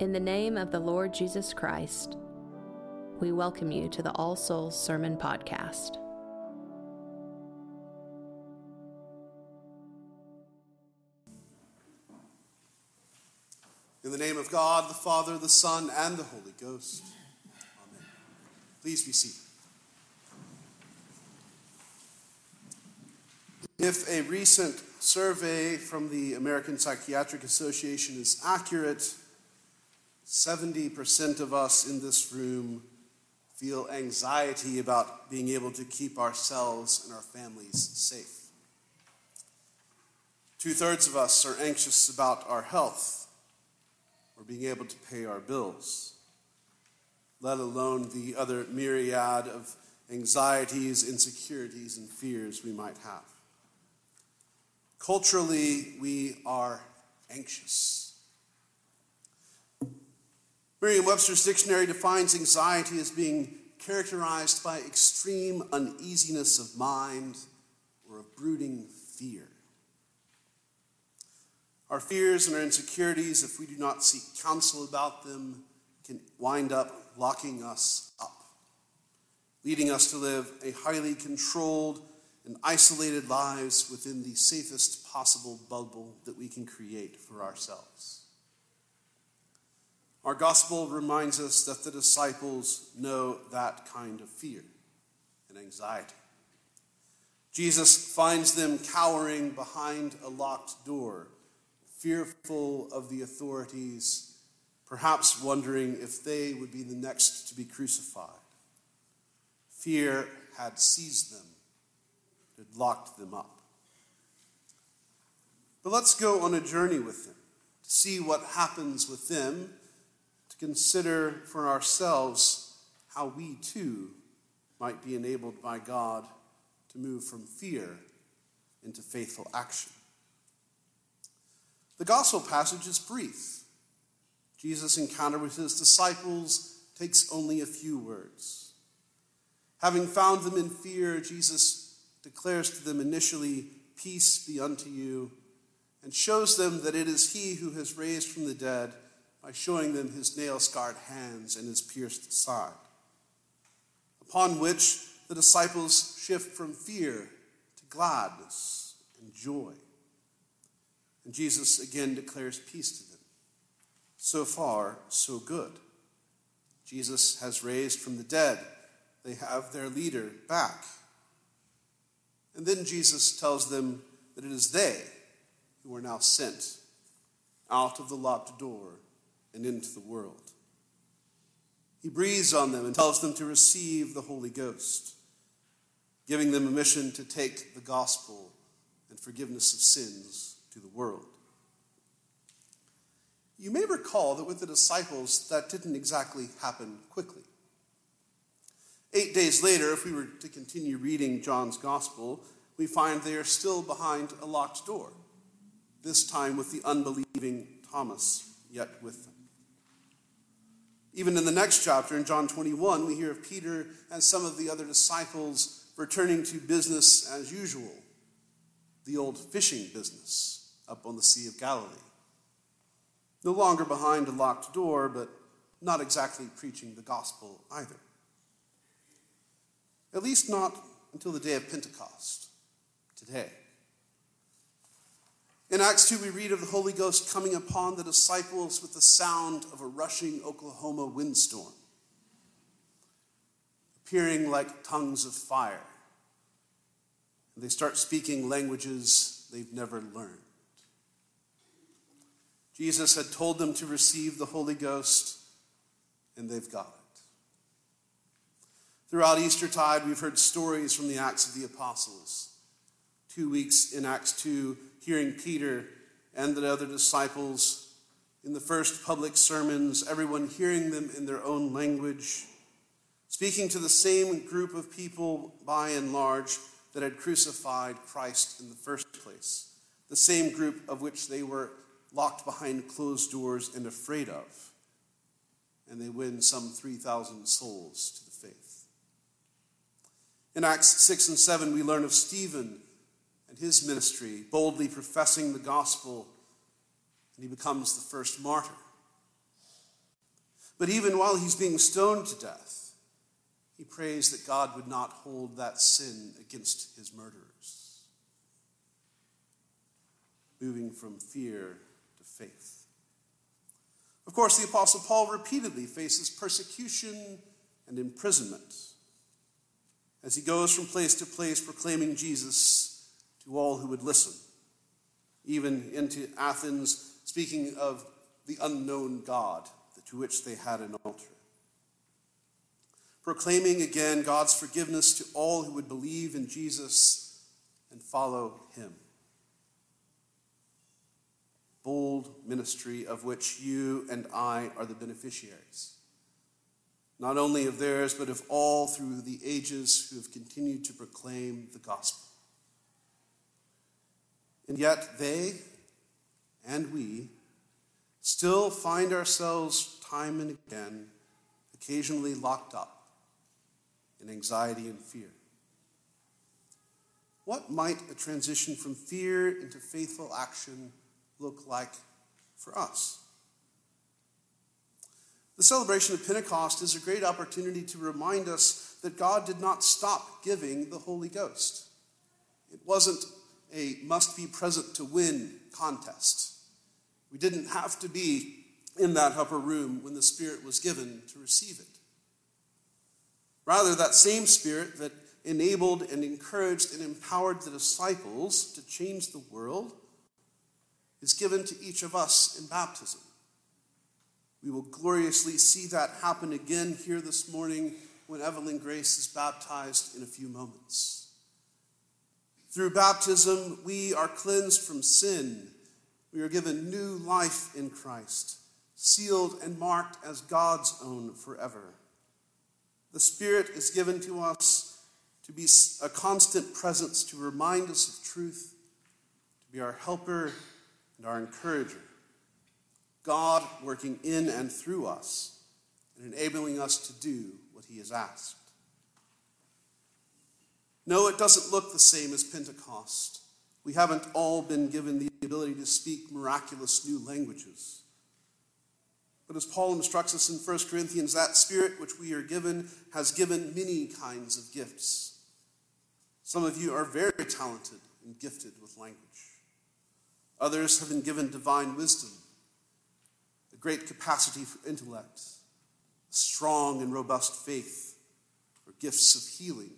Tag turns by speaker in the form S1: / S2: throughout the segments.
S1: In the name of the Lord Jesus Christ, we welcome you to the All Souls Sermon Podcast.
S2: In the name of God, the Father, the Son, and the Holy Ghost. Amen. Please be seated. If a recent survey from the American Psychiatric Association is accurate, 70% of us in this room feel anxiety about being able to keep ourselves and our families safe. Two thirds of us are anxious about our health or being able to pay our bills, let alone the other myriad of anxieties, insecurities, and fears we might have. Culturally, we are anxious. Merriam Webster's dictionary defines anxiety as being characterized by extreme uneasiness of mind or a brooding fear. Our fears and our insecurities, if we do not seek counsel about them, can wind up locking us up, leading us to live a highly controlled and isolated lives within the safest possible bubble that we can create for ourselves. Our gospel reminds us that the disciples know that kind of fear and anxiety. Jesus finds them cowering behind a locked door, fearful of the authorities, perhaps wondering if they would be the next to be crucified. Fear had seized them, it had locked them up. But let's go on a journey with them to see what happens with them consider for ourselves how we too might be enabled by God to move from fear into faithful action. The gospel passage is brief. Jesus' encounter with his disciples takes only a few words. Having found them in fear, Jesus declares to them initially, Peace be unto you, and shows them that it is he who has raised from the dead by showing them his nail scarred hands and his pierced side. Upon which the disciples shift from fear to gladness and joy. And Jesus again declares peace to them. So far, so good. Jesus has raised from the dead. They have their leader back. And then Jesus tells them that it is they who are now sent out of the locked door and into the world. He breathes on them and tells them to receive the Holy Ghost, giving them a mission to take the gospel and forgiveness of sins to the world. You may recall that with the disciples, that didn't exactly happen quickly. Eight days later, if we were to continue reading John's gospel, we find they are still behind a locked door, this time with the unbelieving Thomas yet with them. Even in the next chapter, in John 21, we hear of Peter and some of the other disciples returning to business as usual, the old fishing business up on the Sea of Galilee. No longer behind a locked door, but not exactly preaching the gospel either. At least not until the day of Pentecost, today. In Acts 2, we read of the Holy Ghost coming upon the disciples with the sound of a rushing Oklahoma windstorm, appearing like tongues of fire. And they start speaking languages they've never learned. Jesus had told them to receive the Holy Ghost, and they've got it. Throughout Eastertide, we've heard stories from the Acts of the Apostles. Two weeks in Acts 2, hearing Peter and the other disciples in the first public sermons, everyone hearing them in their own language, speaking to the same group of people by and large that had crucified Christ in the first place, the same group of which they were locked behind closed doors and afraid of. And they win some 3,000 souls to the faith. In Acts 6 and 7, we learn of Stephen his ministry, boldly professing the gospel, and he becomes the first martyr. But even while he's being stoned to death, he prays that God would not hold that sin against his murderers. Moving from fear to faith. Of course, the Apostle Paul repeatedly faces persecution and imprisonment as he goes from place to place proclaiming Jesus to all who would listen, even into Athens, speaking of the unknown God to which they had an altar. Proclaiming again God's forgiveness to all who would believe in Jesus and follow him bold ministry of which you and I are the beneficiaries. Not only of theirs, but of all through the ages who have continued to proclaim the gospel. And yet they and we still find ourselves time and again, occasionally locked up in anxiety and fear. What might a transition from fear into faithful action look like for us? The celebration of Pentecost is a great opportunity to remind us that God did not stop giving the Holy Ghost. It wasn't a must be present to win contest. We didn't have to be in that upper room when the Spirit was given to receive it. Rather, that same Spirit that enabled and encouraged and empowered the disciples to change the world is given to each of us in baptism. We will gloriously see that happen again here this morning when Evelyn Grace is baptized in a few moments. Through baptism, we are cleansed from sin. We are given new life in Christ, sealed and marked as God's own forever. The Spirit is given to us to be a constant presence to remind us of truth, to be our helper and our encourager. God working in and through us and enabling us to do what He has asked. No, it doesn't look the same as Pentecost. We haven't all been given the ability to speak miraculous new languages. But as Paul instructs us in 1 Corinthians, that Spirit which we are given has given many kinds of gifts. Some of you are very talented and gifted with language. Others have been given divine wisdom, a great capacity for intellect, a strong and robust faith, or gifts of healing.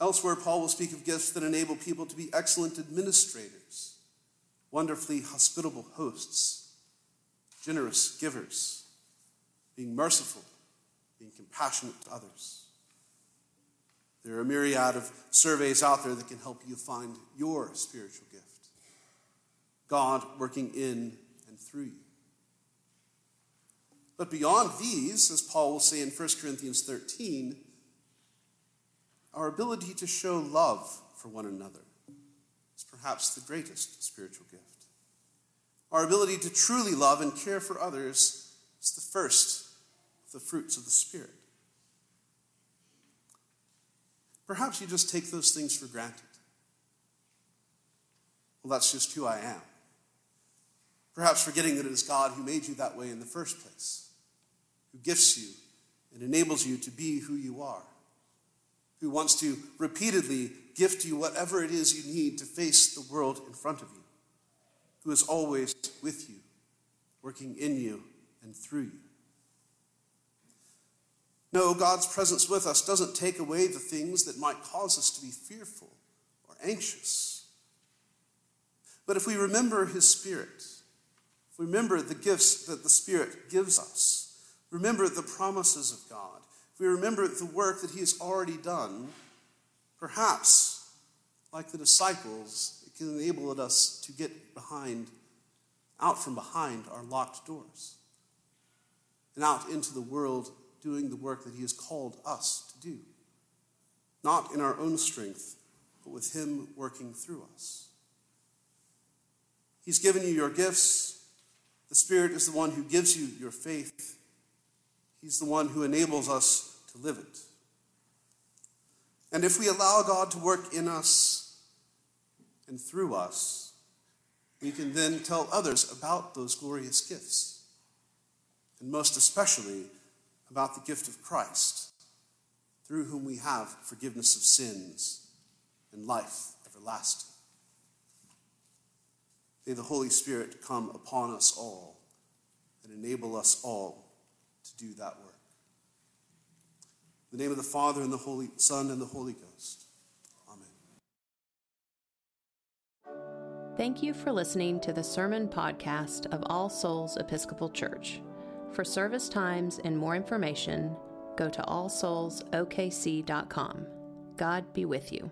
S2: Elsewhere, Paul will speak of gifts that enable people to be excellent administrators, wonderfully hospitable hosts, generous givers, being merciful, being compassionate to others. There are a myriad of surveys out there that can help you find your spiritual gift. God working in and through you. But beyond these, as Paul will say in 1 Corinthians 13, our ability to show love for one another is perhaps the greatest spiritual gift. Our ability to truly love and care for others is the first of the fruits of the Spirit. Perhaps you just take those things for granted. Well, that's just who I am. Perhaps forgetting that it is God who made you that way in the first place, who gifts you and enables you to be who you are, who wants to repeatedly gift you whatever it is you need to face the world in front of you, who is always with you, working in you and through you. No, God's presence with us doesn't take away the things that might cause us to be fearful or anxious. But if we remember His Spirit, if we remember the gifts that the Spirit gives us, remember the promises of God, we remember the work that He has already done, perhaps, like the disciples, it can enable us to get behind, out from behind our locked doors and out into the world doing the work that He has called us to do. Not in our own strength, but with Him working through us. He's given you your gifts. The Spirit is the one who gives you your faith. He's the one who enables us to live it. And if we allow God to work in us and through us, we can then tell others about those glorious gifts. and most especially about the gift of Christ, through whom we have forgiveness of sins and life everlasting. May the Holy Spirit come upon us all and enable us all to do that work. In the name of the Father, and the Holy Son, and the Holy Ghost. Amen.
S1: Thank you for listening to the sermon podcast of All Souls Episcopal Church. For service times and more information, go to allsoulsokc.com. God be with you.